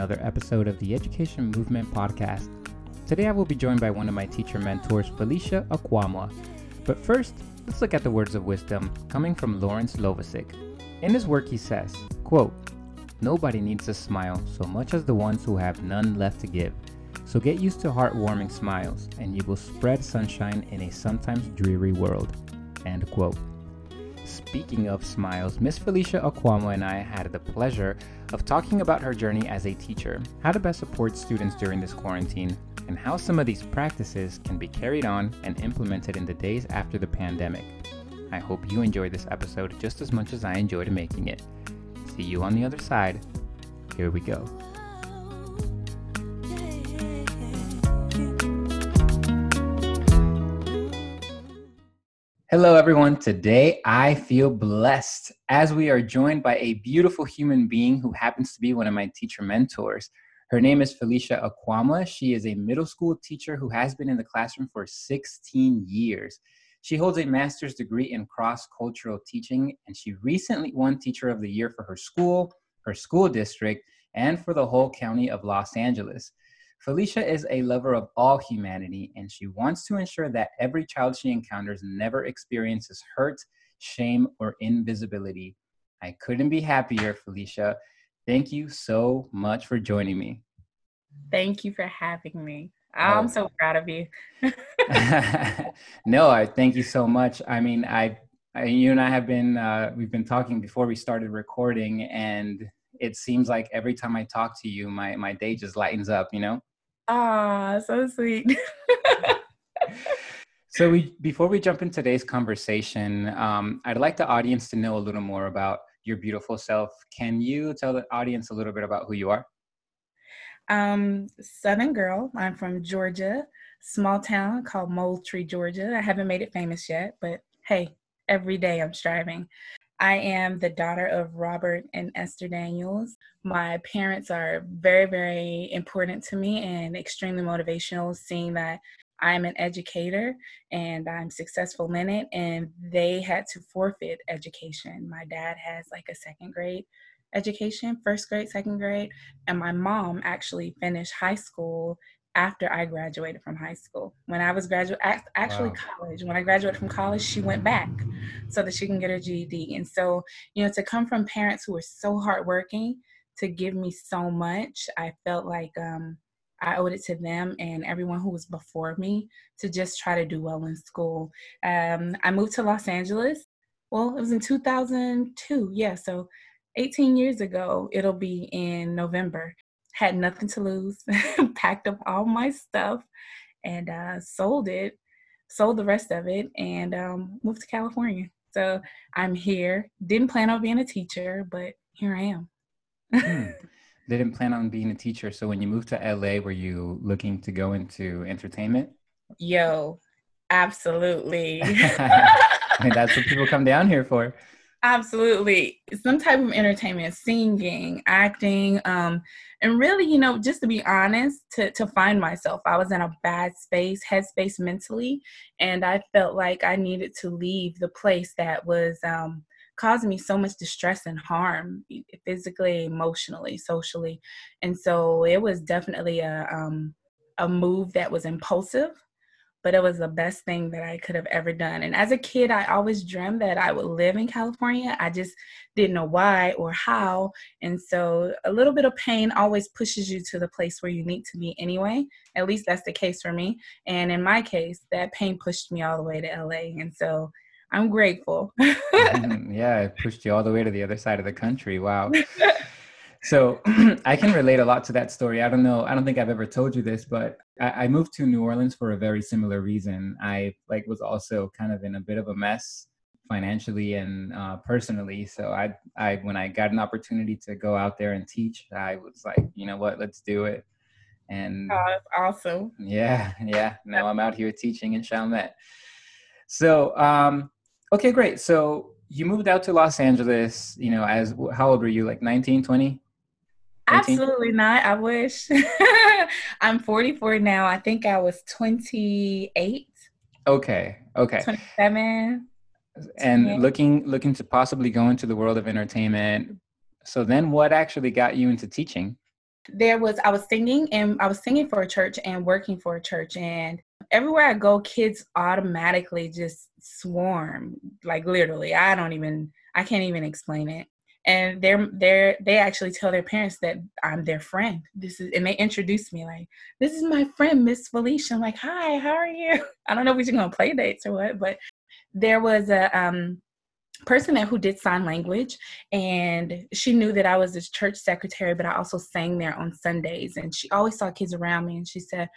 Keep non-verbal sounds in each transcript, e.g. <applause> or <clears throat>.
another episode of the Education Movement Podcast. Today I will be joined by one of my teacher mentors, Felicia Akuamoah. But first, let's look at the words of wisdom coming from Lawrence Lovasik. In his work, he says, quote, Nobody needs a smile so much as the ones who have none left to give. So get used to heartwarming smiles, and you will spread sunshine in a sometimes dreary world. End quote. Speaking of smiles, Miss Felicia Akuamoah and I had the pleasure of talking about her journey as a teacher, how to best support students during this quarantine, and how some of these practices can be carried on and implemented in the days after the pandemic. I hope you enjoyed this episode just as much as I enjoyed making it. See you on the other side. Here we go. Hello, everyone. Today I feel blessed as we are joined by a beautiful human being who happens to be one of my teacher mentors. Her name is Felicia Akuamoah. She is a middle school teacher who has been in the classroom for 16 years. She holds a master's degree in cross cultural teaching, and she recently won Teacher of the Year for her school, her school district, and for the whole county of Los Angeles. Felicia is a lover of all humanity, and she wants to ensure that every child she encounters never experiences hurt, shame, or invisibility. I couldn't be happier, Felicia. Thank you so much for joining me. Thank you for having me. I'm oh. so proud of you. <laughs> no, I thank you so much. I mean, I, I you and I have been uh, we've been talking before we started recording, and it seems like every time I talk to you, my my day just lightens up. You know. Ah, so sweet. <laughs> so we before we jump into today's conversation, um, I'd like the audience to know a little more about your beautiful self. Can you tell the audience a little bit about who you are? Um, Southern girl. I'm from Georgia, small town called Moultrie, Georgia. I haven't made it famous yet, but hey, every day I'm striving. I am the daughter of Robert and Esther Daniels. My parents are very, very important to me and extremely motivational, seeing that I'm an educator and I'm successful in it. And they had to forfeit education. My dad has like a second grade education, first grade, second grade. And my mom actually finished high school after I graduated from high school. When I was graduate, actually wow. college. When I graduated from college, she went back so that she can get her GED. And so, you know, to come from parents who were so hardworking to give me so much, I felt like um, I owed it to them and everyone who was before me to just try to do well in school. Um, I moved to Los Angeles. Well, it was in 2002. Yeah, so 18 years ago, it'll be in November had nothing to lose, <laughs> packed up all my stuff and uh, sold it, sold the rest of it, and um, moved to California. So I'm here. Didn't plan on being a teacher, but here I am. hmm. Didn't plan on being a teacher. So when you moved to LA, were you looking to go into entertainment? Yo, absolutely. <laughs> I mean, that's what people come down here for. Absolutely. Some type of entertainment, singing, acting, um, and really, you know, just to be honest, to, to find myself. I was in a bad space, headspace mentally, and I felt like I needed to leave the place that was um, causing me so much distress and harm, physically, emotionally, socially. And so it was definitely a, um, a move that was impulsive but it was the best thing that I could have ever done. And as a kid, I always dreamed that I would live in California. I just didn't know why or how. And so a little bit of pain always pushes you to the place where you need to be anyway. At least that's the case for me. And in my case, that pain pushed me all the way to LA. And so I'm grateful. <laughs> mm, yeah, it pushed you all the way to the other side of the country. Wow. <laughs> So <clears throat> I can relate a lot to that story. I don't know. I don't think I've ever told you this, but I, I, moved to New Orleans for a very similar reason. I like was also kind of in a bit of a mess financially and uh, personally. So I, I when I got an opportunity to go out there and teach, I was like, you know what, let's do it. And that's awesome. Yeah, yeah. Now I'm out here teaching in Chalmette. So um, okay, great. So you moved out to Los Angeles, you know, as how old were you? Like 19, 20? Absolutely not. I wish. <laughs> I'm 44 now. I think I was 28. Okay. Okay. 27. And looking looking to possibly go into the world of entertainment. So then what actually got you into teaching? there was I was singing and I was singing for a church and working for a church and everywhere I go, kids automatically just swarm. Like literally. I don't even I can't even explain it. And they're they're they actually tell their parents that I'm their friend. This is and they introduce me like, this is my friend, Miss Felicia. I'm like, hi, how are you? <laughs> I don't know if we're gonna play dates or what, but there was a um person that who did sign language and she knew that I was this church secretary, but I also sang there on Sundays. And she always saw kids around me and she said,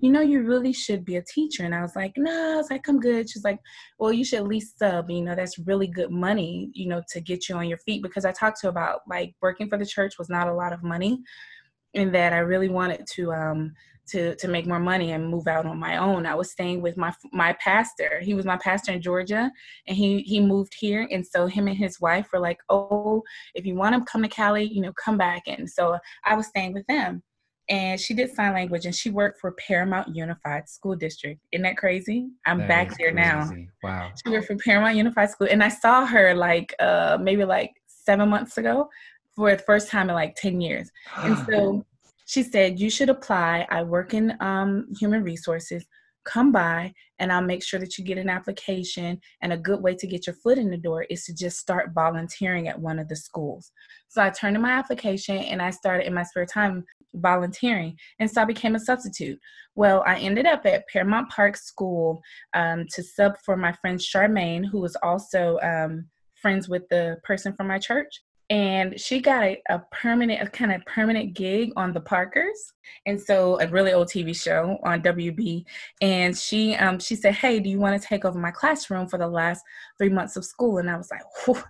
you know, you really should be a teacher. And I was like, no, I was like, I'm good. She's like, well, you should at least sub, you know, that's really good money, you know, to get you on your feet. Because I talked to about like working for the church was not a lot of money and that I really wanted to um to to make more money and move out on my own. I was staying with my my pastor. He was my pastor in Georgia, and he he moved here. And so him and his wife were like, "Oh, if you want to come to Cali, you know, come back." And so I was staying with them. And she did sign language, and she worked for Paramount Unified School District. Isn't that crazy? I'm that back there crazy. now. Wow. She worked for Paramount Unified School, and I saw her like uh maybe like seven months ago for the first time in like ten years. And <gasps> so she said, You should apply. I work in um, human resources. Come by and I'll make sure that you get an application. And a good way to get your foot in the door is to just start volunteering at one of the schools. So I turned in my application and I started in my spare time volunteering. And so I became a substitute. Well, I ended up at Paramount Park School um, to sub for my friend Charmaine, who was also um, friends with the person from my church and she got a, a permanent, a kind of permanent gig on the Parkers, and so a really old TV show on WB. And she, um, she said, "Hey, do you want to take over my classroom for the last three months of school?" And I was like,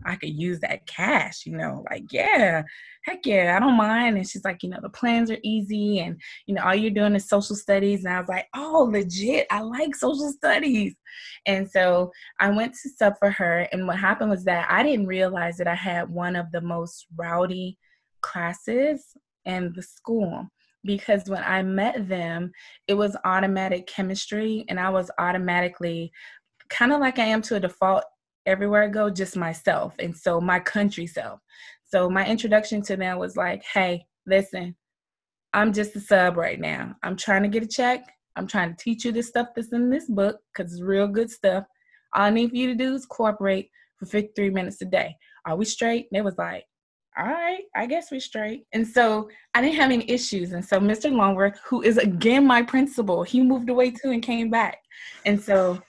"I could use that cash, you know, like yeah." Heck yeah, I don't mind. And she's like, you know, the plans are easy and, you know, all you're doing is social studies. And I was like, oh, legit, I like social studies. And so I went to sub for her. And what happened was that I didn't realize that I had one of the most rowdy classes in the school because when I met them, it was automatic chemistry, and I was automatically kind of like I am to a default everywhere I go, just myself. And so my country self. So my introduction to them was like, hey, listen, I'm just a sub right now. I'm trying to get a check. I'm trying to teach you the stuff that's in this book because it's real good stuff. All I need for you to do is cooperate for 53 minutes a day. Are we straight? And they was like, all right, I guess we're straight. And so I didn't have any issues. And so Mr. Longworth, who is again my principal, he moved away too and came back. And so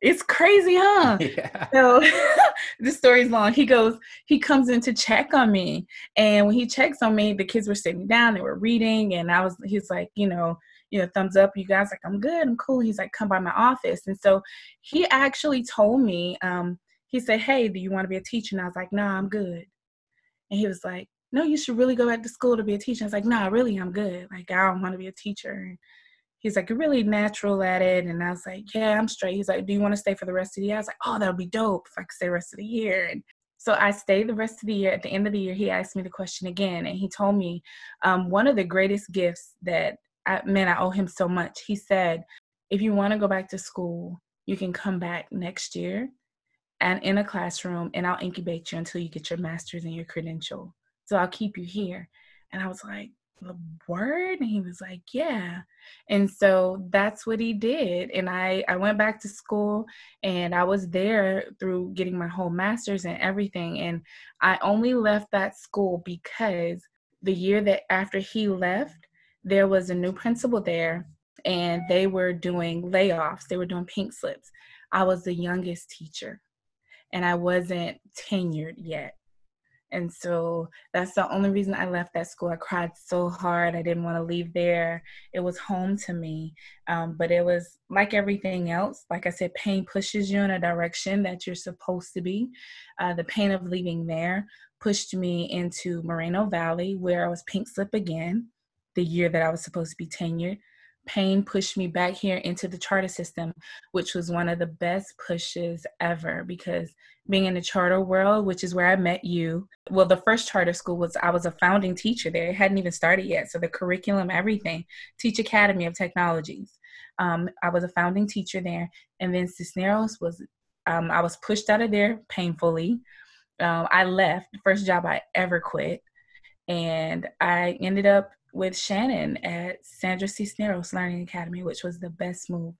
it's crazy, huh? <laughs> Yeah. So <laughs> the story's long. He goes, he comes in to check on me. And when he checks on me, the kids were sitting down, they were reading, and I was he's like, you know, you know, thumbs up, you guys like, I'm good, I'm cool. He's like, come by my office. And so he actually told me, um, he said, Hey, do you want to be a teacher? And I was like, No, nah, I'm good. And he was like, No, you should really go back to school to be a teacher. I was like, No, nah, really, I'm good. Like, I don't want to be a teacher he's like, You're really natural at it. And I was like, Yeah, I'm straight. He's like, Do you want to stay for the rest of the year? I was like, Oh, that would be dope if I could stay the rest of the year. And so I stayed the rest of the year. At the end of the year, he asked me the question again. And he told me um, one of the greatest gifts that, I, man, I owe him so much. He said, If you want to go back to school, you can come back next year and in a classroom, and I'll incubate you until you get your master's and your credential. So I'll keep you here. And I was like, word and he was like yeah. And so that's what he did and i i went back to school and i was there through getting my whole masters and everything and i only left that school because the year that after he left there was a new principal there and they were doing layoffs. They were doing pink slips. I was the youngest teacher and i wasn't tenured yet and so that's the only reason I left that school. I cried so hard. I didn't want to leave there. It was home to me. Um, but it was like everything else. Like I said, pain pushes you in a direction that you're supposed to be. Uh, the pain of leaving there pushed me into Moreno Valley, where I was pink slip again, the year that I was supposed to be tenured pain pushed me back here into the charter system, which was one of the best pushes ever because being in the charter world, which is where I met you. Well, the first charter school was I was a founding teacher there. It hadn't even started yet. So the curriculum, everything, Teach Academy of Technologies. Um, I was a founding teacher there. And then Cisneros was, um, I was pushed out of there painfully. Um, I left, the first job I ever quit. And I ended up with Shannon at Sandra Cisneros Learning Academy, which was the best move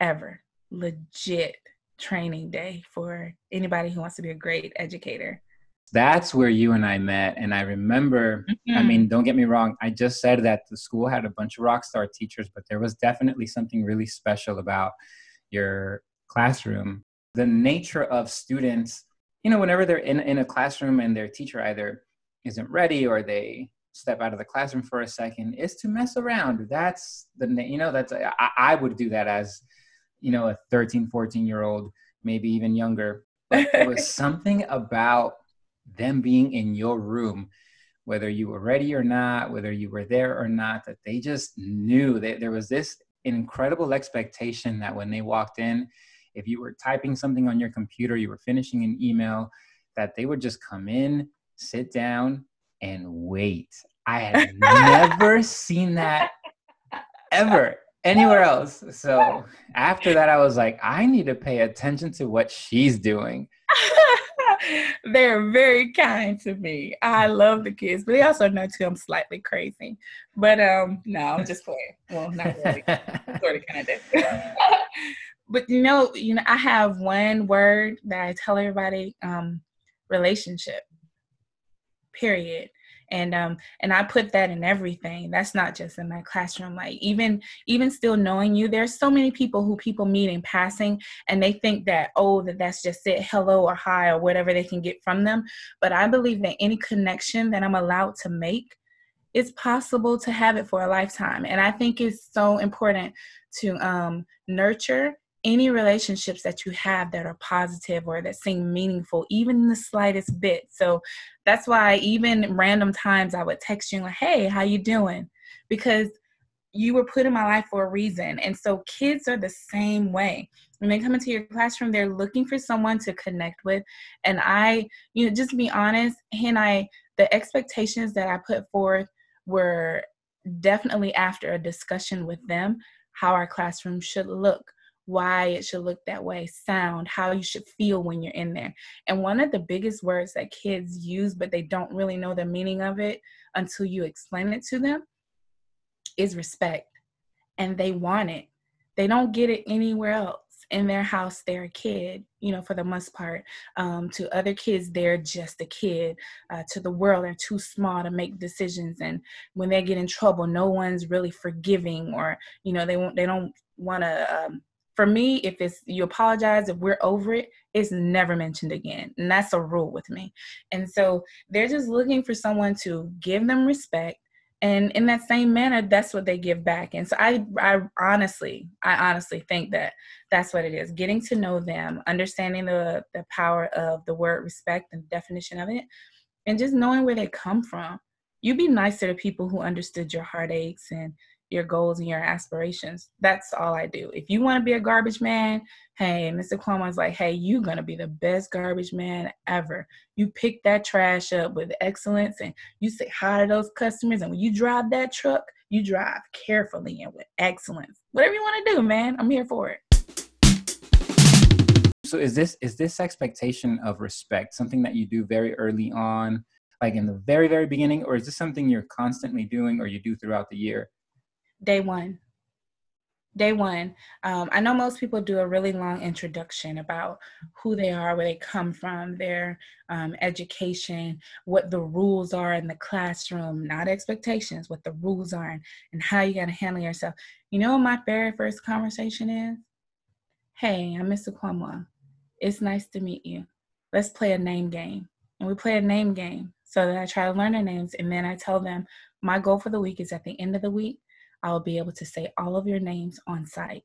ever. Legit training day for anybody who wants to be a great educator. That's where you and I met. And I remember, mm-hmm. I mean, don't get me wrong, I just said that the school had a bunch of rock star teachers, but there was definitely something really special about your classroom. The nature of students, you know, whenever they're in, in a classroom and their teacher either isn't ready or they step out of the classroom for a second is to mess around. That's the you know that's I, I would do that as you know a 13 14 year old maybe even younger. But there was <laughs> something about them being in your room whether you were ready or not whether you were there or not that they just knew that there was this incredible expectation that when they walked in if you were typing something on your computer you were finishing an email that they would just come in sit down and wait. I had <laughs> never seen that ever anywhere else. So after that, I was like, I need to pay attention to what she's doing. <laughs> They're very kind to me. I love the kids, but they also know too I'm slightly crazy. But um, no, I'm just playing. Well, not really. sort of kind of. but you know, you know, I have one word that I tell everybody: um, relationship period. And um and i put that in everything. That's not just in my classroom. Like even even still knowing you there's so many people who people meet in passing and they think that oh that that's just it hello or hi or whatever they can get from them. But i believe that any connection that i'm allowed to make it's possible to have it for a lifetime. And i think it's so important to um nurture any relationships that you have that are positive or that seem meaningful, even the slightest bit. So that's why even random times I would text you like, "Hey, how you doing?" Because you were put in my life for a reason. And so kids are the same way. When they come into your classroom, they're looking for someone to connect with. And I, you know, just be honest, and I the expectations that I put forth were definitely after a discussion with them how our classroom should look why it should look that way, sound, how you should feel when you're in there. And one of the biggest words that kids use, but they don't really know the meaning of it until you explain it to them, is respect. And they want it. They don't get it anywhere else. In their house, they're a kid, you know, for the most part. Um, to other kids, they're just a kid. Uh, to the world, they're too small to make decisions. And when they get in trouble, no one's really forgiving, or you know, they won't. They don't want to um, for me, if it's you apologize, if we're over it, it's never mentioned again. And that's a rule with me. And so they're just looking for someone to give them respect. And in that same manner, that's what they give back. And so I, I honestly, I honestly think that that's what it is. Getting to know them, understanding the the power of the word respect and definition of it, and just knowing where they come from. You be nicer to people who understood your heartaches and your goals and your aspirations. That's all I do. If you want to be a garbage man, hey, Mr. Cuomo's like, hey, you're gonna be the best garbage man ever. You pick that trash up with excellence and you say hi to those customers. And when you drive that truck, you drive carefully and with excellence. Whatever you want to do, man, I'm here for it. So is this is this expectation of respect something that you do very early on, like in the very, very beginning, or is this something you're constantly doing or you do throughout the year? Day one. Day one. Um, i know most people do a really long introduction about who they are where they come from their um, education what the rules are in the classroom not expectations what the rules are and, and how you got to handle yourself. You know what my very first conversation is? Hey i'm mr Akuamoah. it's nice to meet you. Let's play a name game. And we play a name game. So that i try to learn their names and then i tell them my goal for the week is at the end of the week I will be able to say all of your names on site.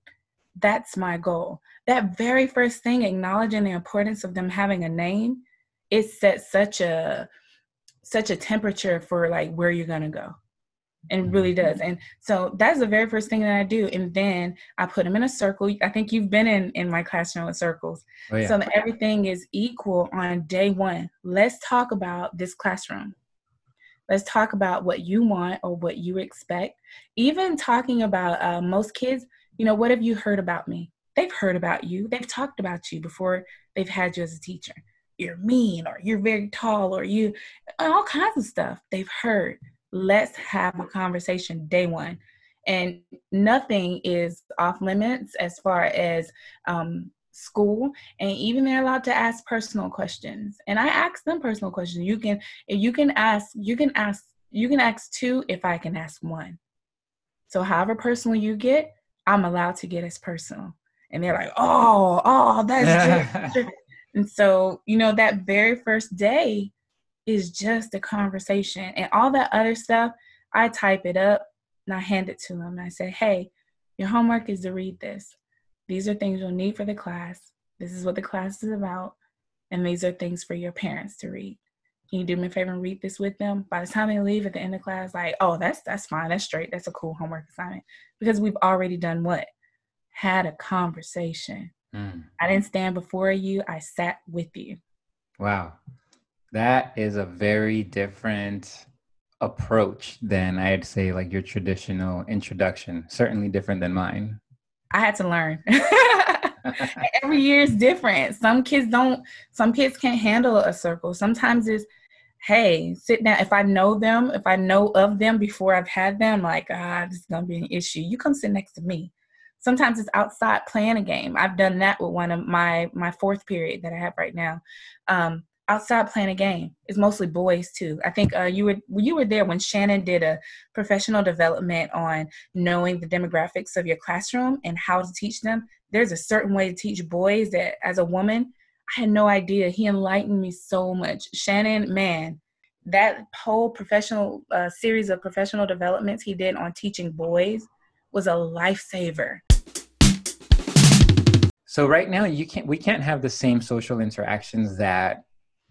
That's my goal. That very first thing, acknowledging the importance of them having a name, it sets such a such a temperature for like where you're gonna go. And really mm-hmm. does. And so that's the very first thing that I do. And then I put them in a circle. I think you've been in, in my classroom with circles. Oh, yeah. So that everything is equal on day one. Let's talk about this classroom. Let's talk about what you want or what you expect. Even talking about uh, most kids, you know, what have you heard about me? They've heard about you. They've talked about you before they've had you as a teacher. You're mean or you're very tall or you, all kinds of stuff they've heard. let's have a conversation day one. And nothing is off limits as far as um, school and even they're allowed to ask personal questions. And i ask them personal questions. You can you can ask you can ask you can ask two if i can ask one. So however personal you get i'm allowed to get as personal. And they're like oh oh that's <laughs> just and so you know that very first day is just a conversation. And all that other stuff i type it up and i hand it to them and i say hey your homework is to read this these are things you'll need for the class. This is what the class is about. And these are things for your parents to read. Can you do me a favor and read this with them? By the time they leave at the end of class, like, oh, that's that's fine, that's straight, that's a cool homework assignment. Because we've already done what? Had a conversation. Mm. I didn't stand before you, I sat with you. Wow. That is a very different approach than I'd say like your traditional introduction. Certainly different than mine. I had to learn. <laughs> Every year is different. Some kids don't, some kids can't handle a circle. Sometimes it's, hey, sit down. If I know them, if I know of them before I've had them, like, ah, this is going to be an issue. You come sit next to me. Sometimes it's outside playing a game. I've done that with one of my my fourth period that I have right now. Um, outside playing a game. It's mostly boys too. I think uh, you were you were there when Shannon did a professional development on knowing the demographics of your classroom and how to teach them. There's a certain way to teach boys that as a woman, I had no idea. He enlightened me so much. Shannon, man, that whole professional uh, series of professional developments he did on teaching boys was a lifesaver. So right now you can't we can't have the same social interactions that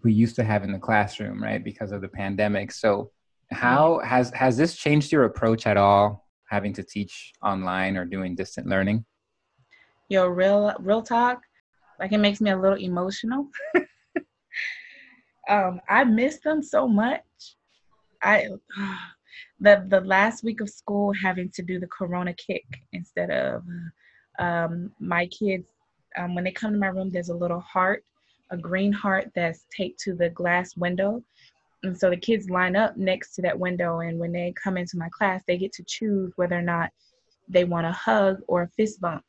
we used to have in the classroom, right? Because of the pandemic. So how has has this changed your approach at all having to teach online or doing distant learning? Yo, real real talk, like it makes me a little emotional. <laughs> um, I miss them so much. I <sighs> the the last week of school having to do the corona kick instead of um, my kids um, when they come to my room there's a little heart a green heart that's taped to the glass window. And so the kids line up next to that window, and when they come into my class, they get to choose whether or not they want a hug or a fist bump.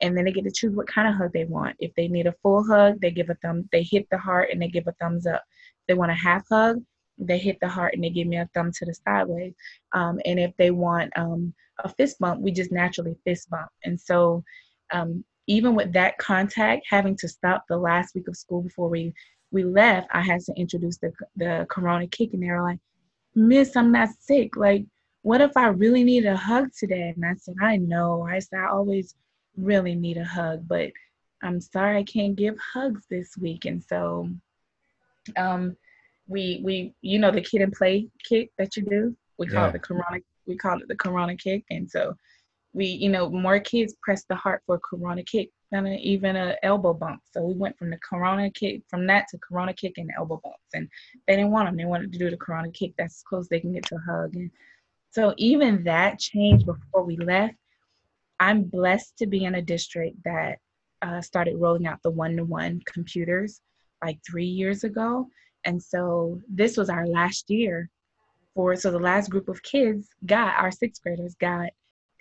And then they get to choose what kind of hug they want. If they need a full hug, they give a thumb, they hit the heart and they give a thumbs up. If they want a half hug, they hit the heart and they give me a thumb to the sideways. Um, and if they want um, a fist bump, we just naturally fist bump. And so um, even with that contact, having to stop the last week of school before we we left, I had to introduce the the Corona kick, and they were like, "Miss, I'm not sick. Like, what if I really need a hug today?" And I said, "I know. I said I always really need a hug, but I'm sorry I can't give hugs this week." And so, um, we we you know the Kid 'n Play kick that you do. We call yeah. it the Corona. We call it the Corona kick, and so we, you know, more kids press the heart for Corona kick than even a elbow bump. So we went from the Corona kick, from that to Corona kick and elbow bumps. And they didn't want them. They wanted to do the Corona kick. That's as close they can get to a hug. And so even that changed before we left. I'm blessed to be in a district that uh, started rolling out the one-to-one computers like three years ago. And so this was our last year for, so the last group of kids got, our sixth graders got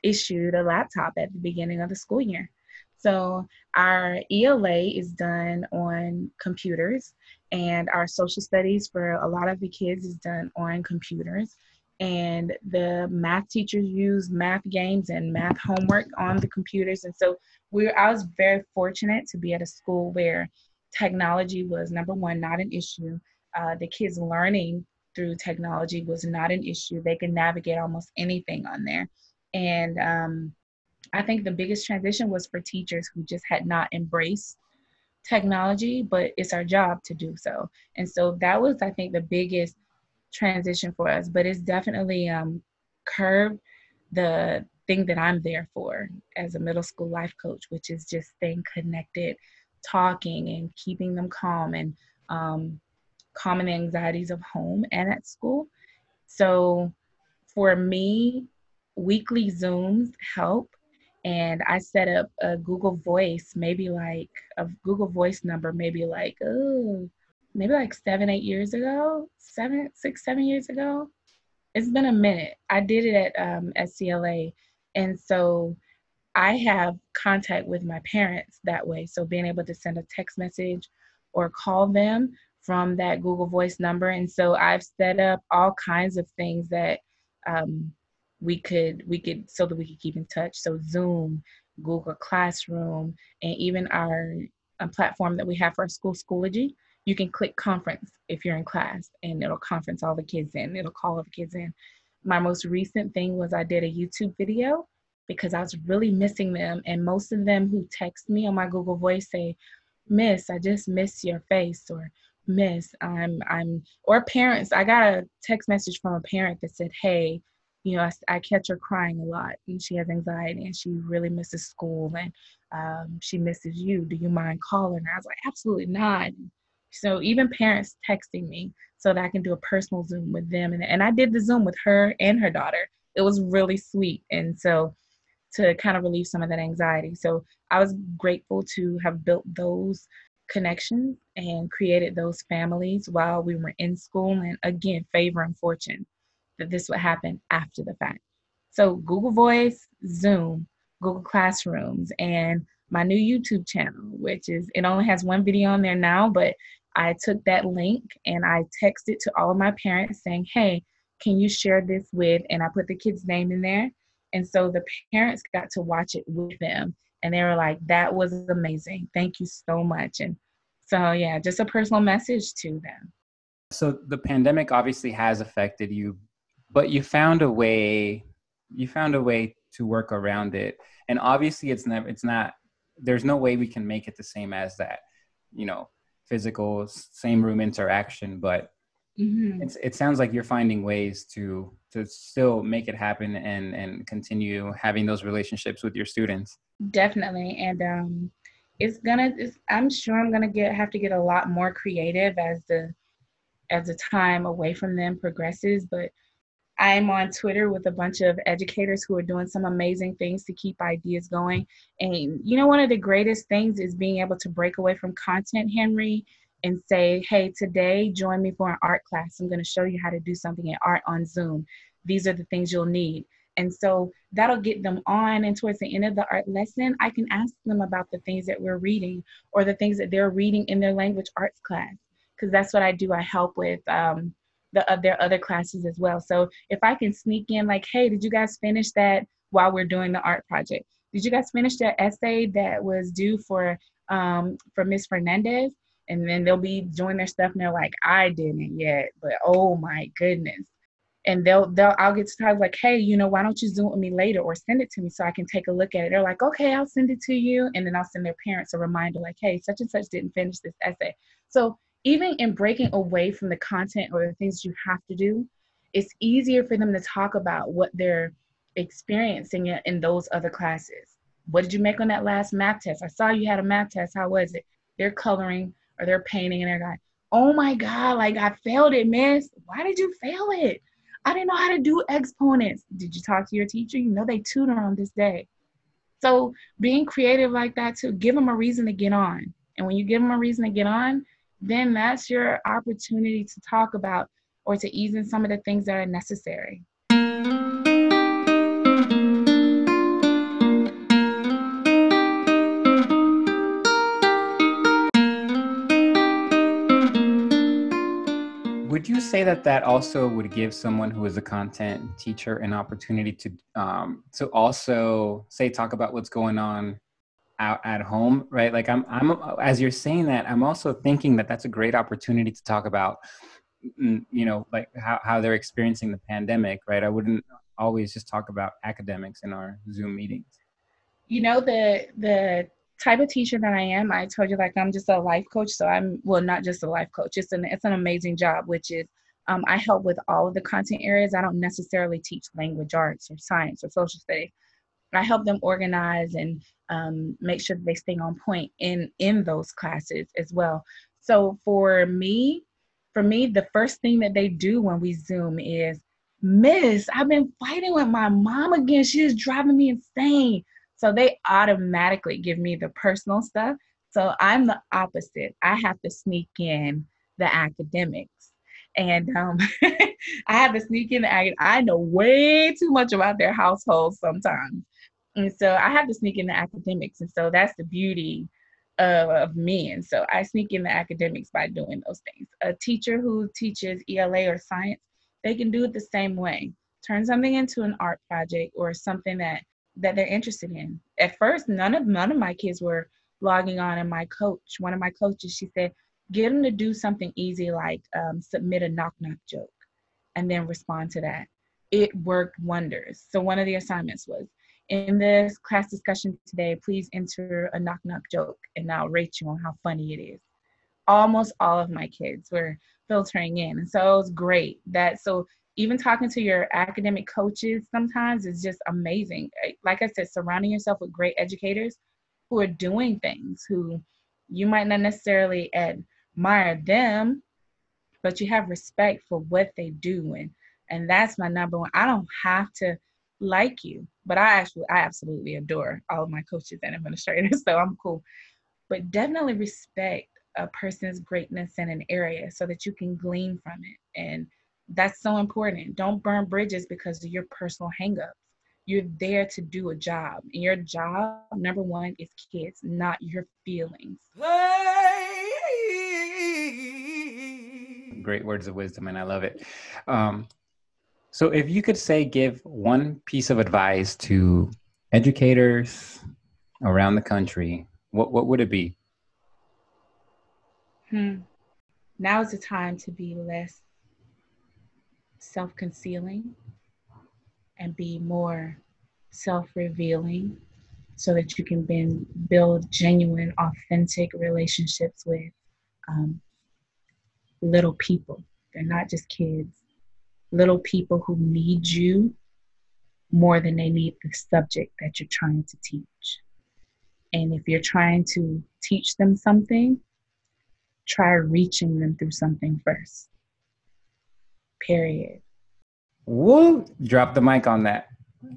issued a laptop at the beginning of the school year. So our ELA is done on computers, and our social studies for a lot of the kids is done on computers. And the math teachers use math games and math homework on the computers. And so we I was very fortunate to be at a school where technology was number one, not an issue. Uh, the kids learning through technology was not an issue. They could navigate almost anything on there. And um, I think the biggest transition was for teachers who just had not embraced technology, but it's our job to do so. And so that was, I think, the biggest transition for us. But it's definitely um, curbed the thing that I'm there for as a middle school life coach, which is just staying connected, talking, and keeping them calm and um, calming the anxieties of home and at school. So for me, weekly Zooms help. And I set up a Google Voice, maybe like a Google Voice number, maybe like, oh, maybe like seven, eight years ago, seven, six, seven years ago. it's been a minute. I did it at um, SCLA, and so I have contact with my parents that way. So being able to send a text message or call them from that Google Voice number, and so I've set up all kinds of things that um, we could we could so that we could keep in touch. So Zoom, Google Classroom, and even our a platform that we have for our school Schoology you can click conference if you're in class and it'll conference all the kids in it'll call all the kids in my most recent thing was i did a youtube video because i was really missing them and most of them who text me on my google voice say miss i just miss your face or miss i'm i'm or parents i got a text message from a parent that said hey you know I, I catch her crying a lot and she has anxiety and she really misses school and um, she misses you do you mind calling her i was like absolutely not so even parents texting me so that I can do a personal Zoom with them. And, and I did the Zoom with her and her daughter. It was really sweet. And so to kind of relieve some of that anxiety. So I was grateful to have built those connections and created those families while we were in school. And again, favor and fortune that this would happen after the fact. So Google Voice, Zoom, Google Classrooms, and my new YouTube channel, which is it only has one video on there now, but I took that link and I texted to all of my parents saying, hey, can you share this with, and I put the kid's name in there. And so the parents got to watch it with them. And they were like, that was amazing. Thank you so much. And so, yeah, just a personal message to them. So the pandemic obviously has affected you, but you found a way, you found a way to work around it. And obviously it's never, it's not, there's no way we can make it the same as that, you know, physical same room interaction but mm-hmm. it sounds like you're finding ways to to still make it happen and and continue having those relationships with your students definitely and um it's gonna it's, i'm sure i'm gonna get have to get a lot more creative as the as the time away from them progresses but I'm on Twitter with a bunch of educators who are doing some amazing things to keep ideas going. And you know, one of the greatest things is being able to break away from content, Henry, and say, hey, today join me for an art class. I'm going to show you how to do something in art on Zoom. These are the things you'll need. And so that'll get them on. And towards the end of the art lesson, I can ask them about the things that we're reading or the things that they're reading in their language arts class. Because that's what I do. I help with um, the uh, their other classes as well. So if I can sneak in like, hey, did you guys finish that while we're doing the art project? Did you guys finish that essay that was due for um, for Miss Fernandez? And then they'll be doing their stuff and they're like, I didn't yet, but oh my goodness. And they'll they'll I'll get started like, hey, you know, why don't you zoom with me later or send it to me so I can take a look at it? They're like, okay, I'll send it to you, and then I'll send their parents a reminder like, hey, such and such didn't finish this essay. So even in breaking away from the content or the things you have to do, it's easier for them to talk about what they're experiencing in those other classes. What did you make on that last math test? I saw you had a math test. How was it? They're coloring or they're painting and they're like, oh my God, like I failed it, miss. Why did you fail it? I didn't know how to do exponents. Did you talk to your teacher? You know they tutor on this day. So being creative like that to give them a reason to get on. And when you give them a reason to get on, then that's your opportunity to talk about or to ease in some of the things that are necessary. Would you say that that also would give someone who is a content teacher an opportunity to um, to also say talk about what's going on out at home right? Like i'm i'm as you're saying that i'm also thinking that that's a great opportunity to talk about mm, you know like how, how they're experiencing the pandemic right? I wouldn't always just talk about academics in our zoom meetings. You know the the type of teacher that i am i told you like i'm just a life coach so i'm well not just a life coach it's an it's an amazing job which is um, i help with all of the content areas. I don't necessarily teach language arts or science or social studies I help them organize and um, make sure that they stay on point in in those classes as well. So for me, for me, the first thing that they do when we Zoom is, Miss, I've been fighting with my mom again. She is driving me insane. So they automatically give me the personal stuff. So I'm the opposite. I have to sneak in the academics. And um, <laughs> I have to sneak in. The, I know way too much about their households sometimes, and so I have to sneak in the academics, and so that's the beauty of, of me. And so I sneak in the academics by doing those things. A teacher who teaches ELA or science, they can do it the same way. Turn something into an art project or something that that they're interested in. At first, none of none of my kids were logging on, and my coach, one of my coaches, she said, get them to do something easy like um, submit a knock knock joke, and then respond to that. It worked wonders. So one of the assignments was in this class discussion today, please enter a knock knock joke, and I'll rate you on how funny it is. Almost all of my kids were filtering in, and so it was great. That so even talking to your academic coaches sometimes is just amazing. Like I said, surrounding yourself with great educators who are doing things, who you might not necessarily admire them, but you have respect for what they do. And, and that's my number one. I don't have to like you, but I actually, I absolutely adore all of my coaches and administrators, <laughs> so I'm cool. But definitely respect a person's greatness in an area so that you can glean from it. And that's so important. Don't burn bridges because of your personal hangups. You're there to do a job. And your job, number one, is kids, not your feelings. Great words of wisdom, and I love it. Um, so, if you could say, give one piece of advice to educators around the country, what, what would it be? Hmm. Now is the time to be less self concealing and be more self revealing so that you can ben, build genuine, authentic relationships with um, little people. They're not just kids, little people who need you more than they need the subject that you're trying to teach. And if you're trying to teach them something, try reaching them through something first. Period. Woo! Drop the mic on that.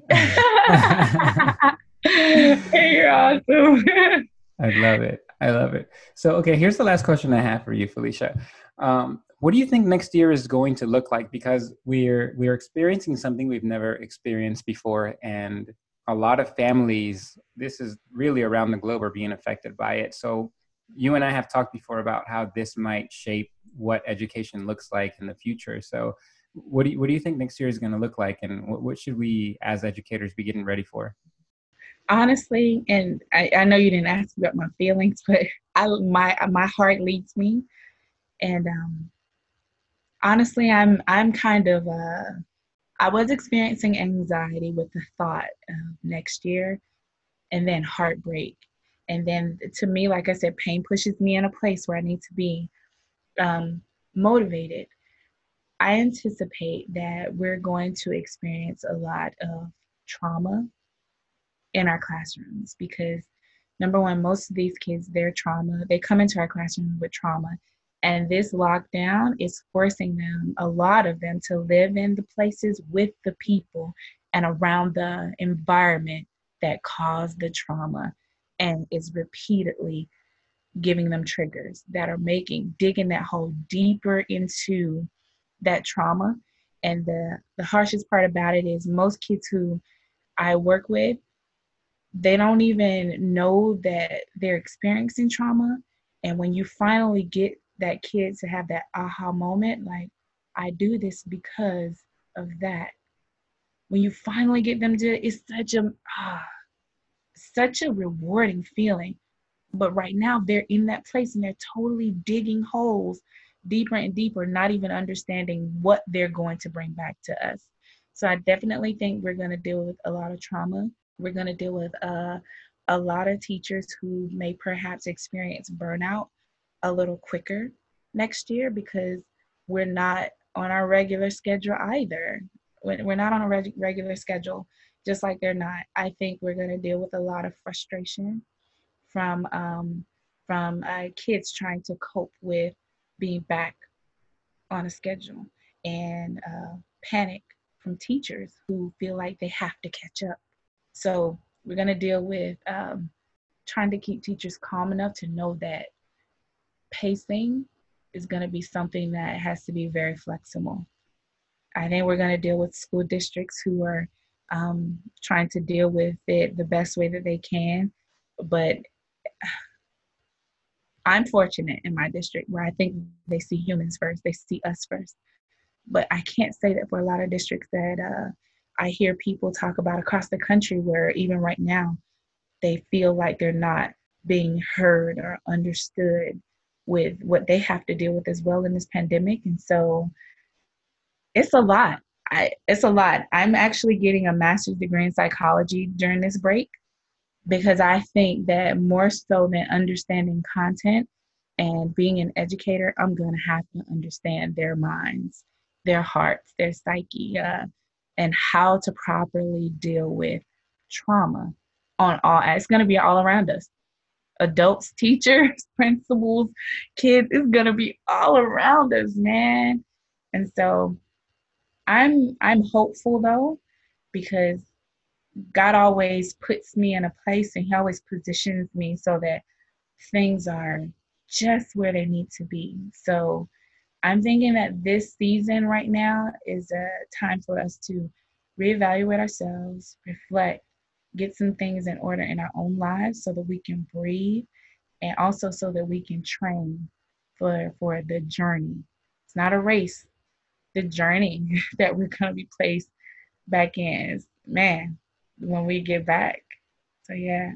<laughs> you're awesome. <laughs> I love it. I love it. So, okay, here's the last question I have for you, Felicia. Um, what do you think next year is going to look like? Because we're we're experiencing something we've never experienced before, and a lot of families, this is really around the globe, are being affected by it. So, you and I have talked before about how this might shape what education looks like in the future. So, what do you, what do you think next year is going to look like, and what, what should we as educators be getting ready for? Honestly, and I, I know you didn't ask about my feelings, <laughs> but I my my heart leads me, and um, honestly, I'm I'm kind of uh, I was experiencing anxiety with the thought of next year, and then heartbreak, and then to me, like I said, pain pushes me in a place where I need to be um, motivated I anticipate that we're going to experience a lot of trauma in our classrooms because number one, most of these kids, their trauma, they come into our classroom with trauma. And this lockdown is forcing them, a lot of them, to live in the places with the people and around the environment that caused the trauma and is repeatedly giving them triggers that are making, digging that hole deeper into that trauma. And the, the harshest part about it is most kids who I work with, they don't even know that they're experiencing trauma. And when you finally get that kid to have that aha moment, like, I do this because of that. When you finally get them to, it's such a, ah, such a rewarding feeling. But right now, they're in that place and they're totally digging holes deeper and deeper, not even understanding what they're going to bring back to us. So I definitely think we're going to deal with a lot of trauma. We're going to deal with uh, a lot of teachers who may perhaps experience burnout a little quicker next year because we're not on our regular schedule either. We're not on a reg- regular schedule, just like they're not. I think we're going to deal with a lot of frustration from um, from uh, kids trying to cope with being back on a schedule and uh, panic from teachers who feel like they have to catch up. So we're going to deal with um, trying to keep teachers calm enough to know that pacing is going to be something that has to be very flexible. I think we're going to deal with school districts who are um, trying to deal with it the best way that they can. But <sighs> I'm fortunate in my district where I think they see humans first, they see us first. But I can't say that for a lot of districts that uh, I hear people talk about across the country where even right now they feel like they're not being heard or understood with what they have to deal with as well in this pandemic. And so it's a lot. I, it's a lot. I'm actually getting a master's degree in psychology during this break because I think that more so than understanding content and being an educator, I'm going to have to understand their minds, their hearts, their psyche, uh, and how to properly deal with trauma on all. It's going to be all around us. Adults, teachers, <laughs> principals, kids, it's to be all around us, man. And so I'm I'm hopeful though because God always puts me in a place and he always positions me so that things are just where they need to be. So I'm thinking that this season right now is a time for us to reevaluate ourselves, reflect, get some things in order in our own lives so that we can breathe and also so that we can train for for the journey. It's not a race, the journey <laughs> that we're going to be placed back in is, man, when we get back. So, yeah.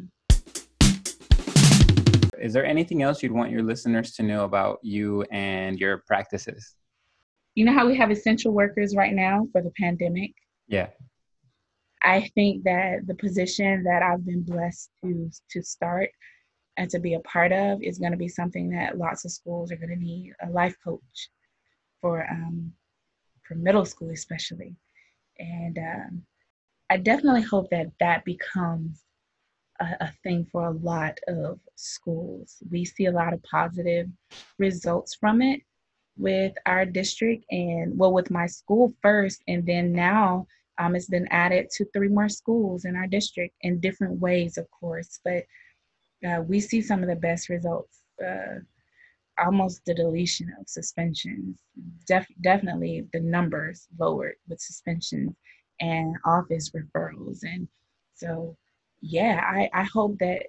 Is there anything else you'd want your listeners to know about you and your practices? You know how we have essential workers right now for the pandemic? Yeah. I think that the position that I've been blessed to to start and to be a part of is going to be something that lots of schools are going to need a life coach for um, for middle school especially. And um, i definitely hope that that becomes a, a, thing for a lot of schools. We see a lot of positive results from it with our district and well with my school first and then now um, it's been added to three more schools in our district in different ways of course but uh, we see some of the best results uh, almost the deletion of suspensions. Def- definitely the numbers lowered with suspensions and office referrals. And so, yeah, I, I hope that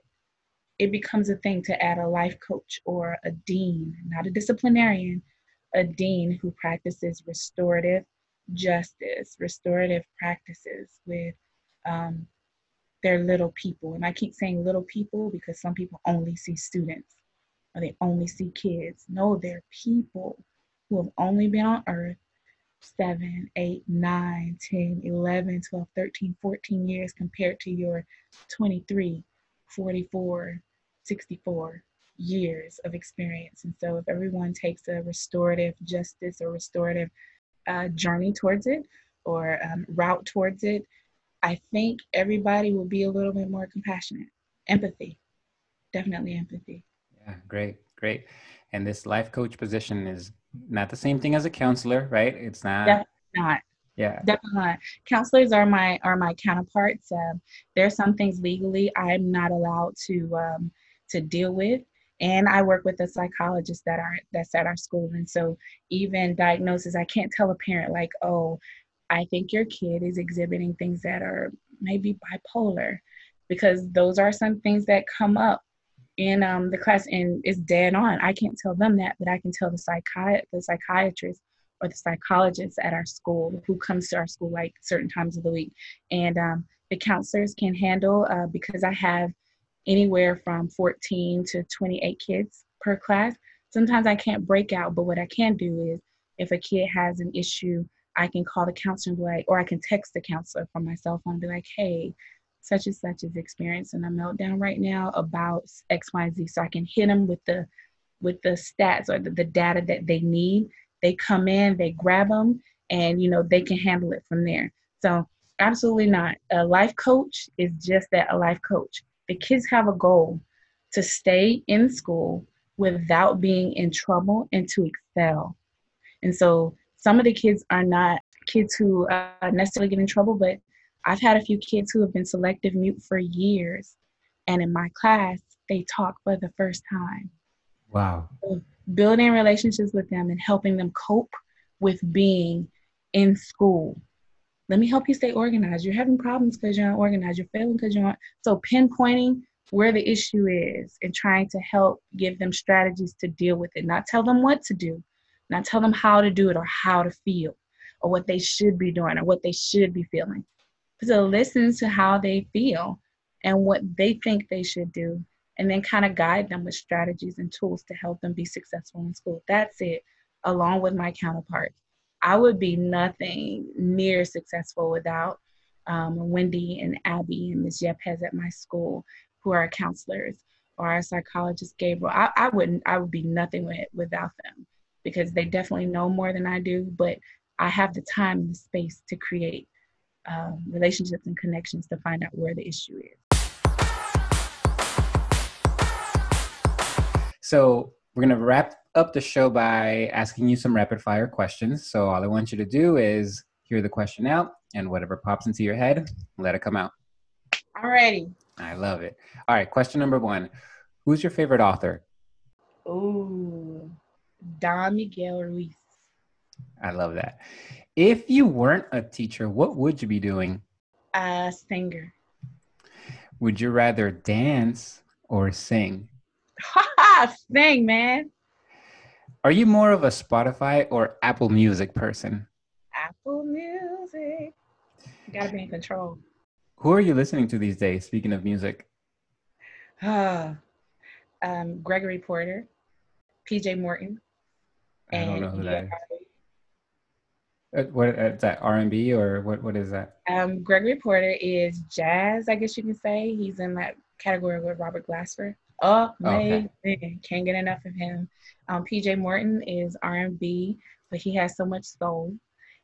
it becomes a thing to add a life coach or a dean, not a disciplinarian, a dean who practices restorative justice, restorative practices with um, their little people. And I keep saying little people because some people only see students or they only see kids. No, they're people who have only been on earth 7, 8, 9, 10, 11, 12, 13, 14 years compared to your 23, 44, 64 years of experience. And so if everyone takes a restorative justice or restorative uh, journey towards it or um, route towards it, I think everybody will be a little bit more compassionate. Empathy, definitely empathy. Yeah, great, great. And this life coach position is not the same thing as a counselor, right? It's not. Definitely not. Yeah, definitely not. Counselors are my are my counterparts. Um, there are some things legally I'm not allowed to um, to deal with, and I work with a psychologist that are that's at our school, and so even diagnosis, I can't tell a parent like, oh, I think your kid is exhibiting things that are maybe bipolar, because those are some things that come up in um, the class and it's dead on. I can't tell them that, but I can tell the psychi- the psychiatrist or the psychologist at our school who comes to our school like certain times of the week. And um, the counselors can handle uh, because I have anywhere from 14 to 28 kids per class. Sometimes I can't break out, but what I can do is if a kid has an issue, I can call the counselor like, or I can text the counselor from my cell phone and be like, hey, such and such is experiencing a meltdown right now about xyz so i can hit them with the with the stats or the, the data that they need. They come in they grab them and you know they can handle it from there. So absolutely not. A life coach is just that a life coach the kids have a goal to stay in school without being in trouble and to excel and so some of the kids are not kids who uh, necessarily get in trouble but I've had a few kids who have been selective mute for years, and in my class, they talk for the first time. Wow. So building relationships with them and helping them cope with being in school. Let me help you stay organized. You're having problems because you're not organized. You're failing because you're not. So pinpointing where the issue is and trying to help give them strategies to deal with it, not tell them what to do, not tell them how to do it or how to feel or what they should be doing or what they should be feeling. But to listen to how they feel and what they think they should do and then kind of guide them with strategies and tools to help them be successful in school. That's it, along with my counterparts. I would be nothing near successful without um, Wendy and Abby and Ms. Yepes at my school, who are counselors, or our psychologist Gabriel. I, I wouldn't. I would be nothing with, without them because they definitely know more than I do. But I have the time and the space to create um, relationships and connections to find out where the issue is. So we're going to wrap up the show by asking you some rapid fire questions. So all I want you to do is hear the question out and whatever pops into your head, let it come out. Alrighty. I love it. All right, question number one. Who's your favorite author? Ooh, Don Miguel Ruiz. I love that. If you weren't a teacher, what would you be doing? A singer. Would you rather dance or sing? ha <laughs> Sing, man. Are you more of a Spotify or Apple Music person? Apple Music. You gotta be in control. Who are you listening to these days? Speaking of music, <sighs> um, Gregory Porter, PJ Morton. I don't know who that is. Uh, what uh, is that R and B or what? What is that? Um, Gregory Porter is jazz, I guess you can say. He's in that category with Robert Glasper. Amazing. Okay. Can't get enough of him. Um, PJ Morton is R&B, but he has so much soul.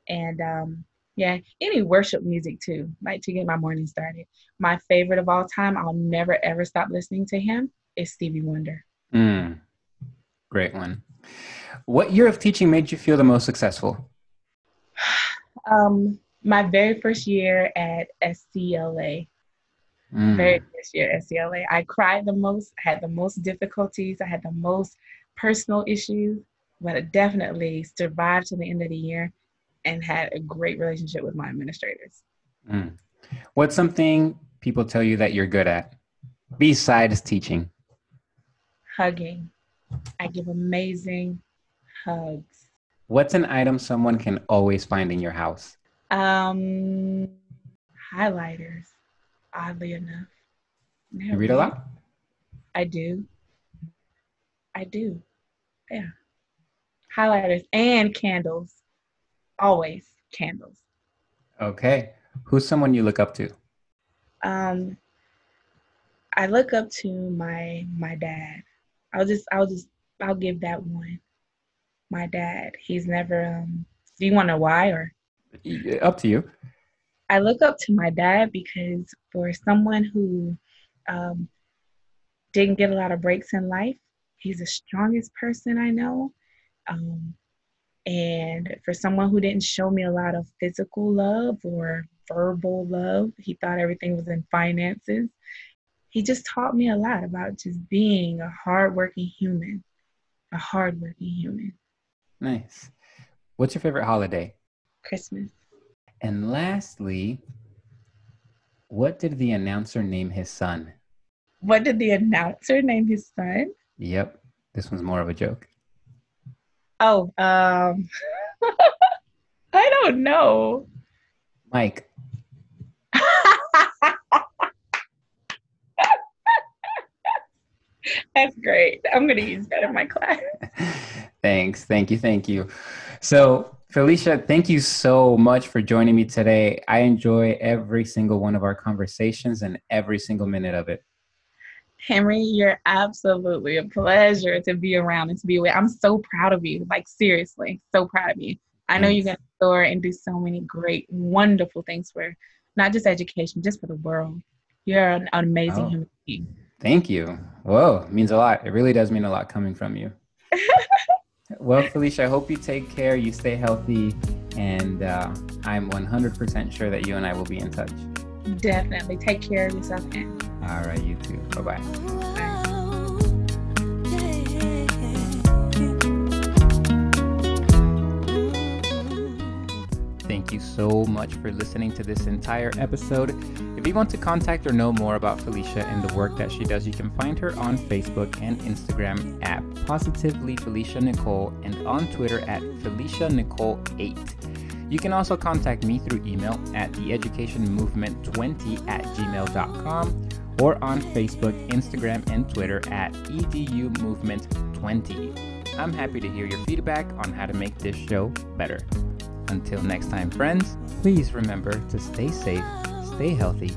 And um, yeah, any worship music too, like to get my morning started. My favorite of all time, I'll never ever stop listening to him, is Stevie Wonder. Mm, great one. What year of teaching made you feel the most successful? <sighs> Um, my very first year at SCLA. Mm. Very first year at SCLA. I cried the most, had the most difficulties, I had the most personal issues, but I definitely survived to the end of the year and had a great relationship with my administrators. Mm. What's something people tell you that you're good at besides teaching? Hugging. I give amazing hugs. What's an item someone can always find in your house? Um, highlighters, oddly enough. You read a lot? I do. I do. Yeah. Highlighters and candles. Always candles. Okay. Who's someone you look up to? Um I look up to my my dad. I'll just I'll just I'll give that one. My dad. He's never um do you want to know why or up to you. I look up to my dad because for someone who um, didn't get a lot of breaks in life, he's the strongest person I know. Um, and for someone who didn't show me a lot of physical love or verbal love, he thought everything was in finances. He just taught me a lot about just being a hardworking human, a hardworking human. Nice. What's your favorite holiday? Christmas. And lastly, what did the announcer name his son? What did the announcer name his son? Yep. This one's more of a joke. Oh, um, <laughs> I don't know. Mike. <laughs> That's great. I'm going to use that in my class. <laughs> Thanks. Thank you. Thank you. So, Felicia, thank you so much for joining me today. I enjoy every single one of our conversations and every single minute of it. Henry, you're absolutely a pleasure to be around and to be with. I'm so proud of you. Like seriously, so proud of you. I know you're gonna soar and do so many great, wonderful things for not just education, just for the world. You're an, amazing oh, human being. Thank you. Whoa, means a lot. It really does mean a lot coming from you. <laughs> well, Felicia, I hope you take care, you stay healthy, and uh, I'm 100% sure that you and I will be in touch. Definitely. Take care of yourself. And- All right, you too. Bye bye. Thank you so much for listening to this entire episode. If you want to contact or know more about Felicia and the work that she does, you can find her on Facebook and Instagram at Positively Felicia Nicole and on Twitter at Felicia Nicole 8. You can also contact me through email at theeducationmovement20 at gmail.com or on Facebook, Instagram, and Twitter at EDU Movement 20. I'm happy to hear your feedback on how to make this show better. Until next time, friends, please remember to stay safe, stay healthy,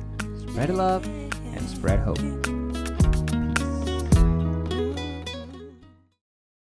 spread love, and spread hope.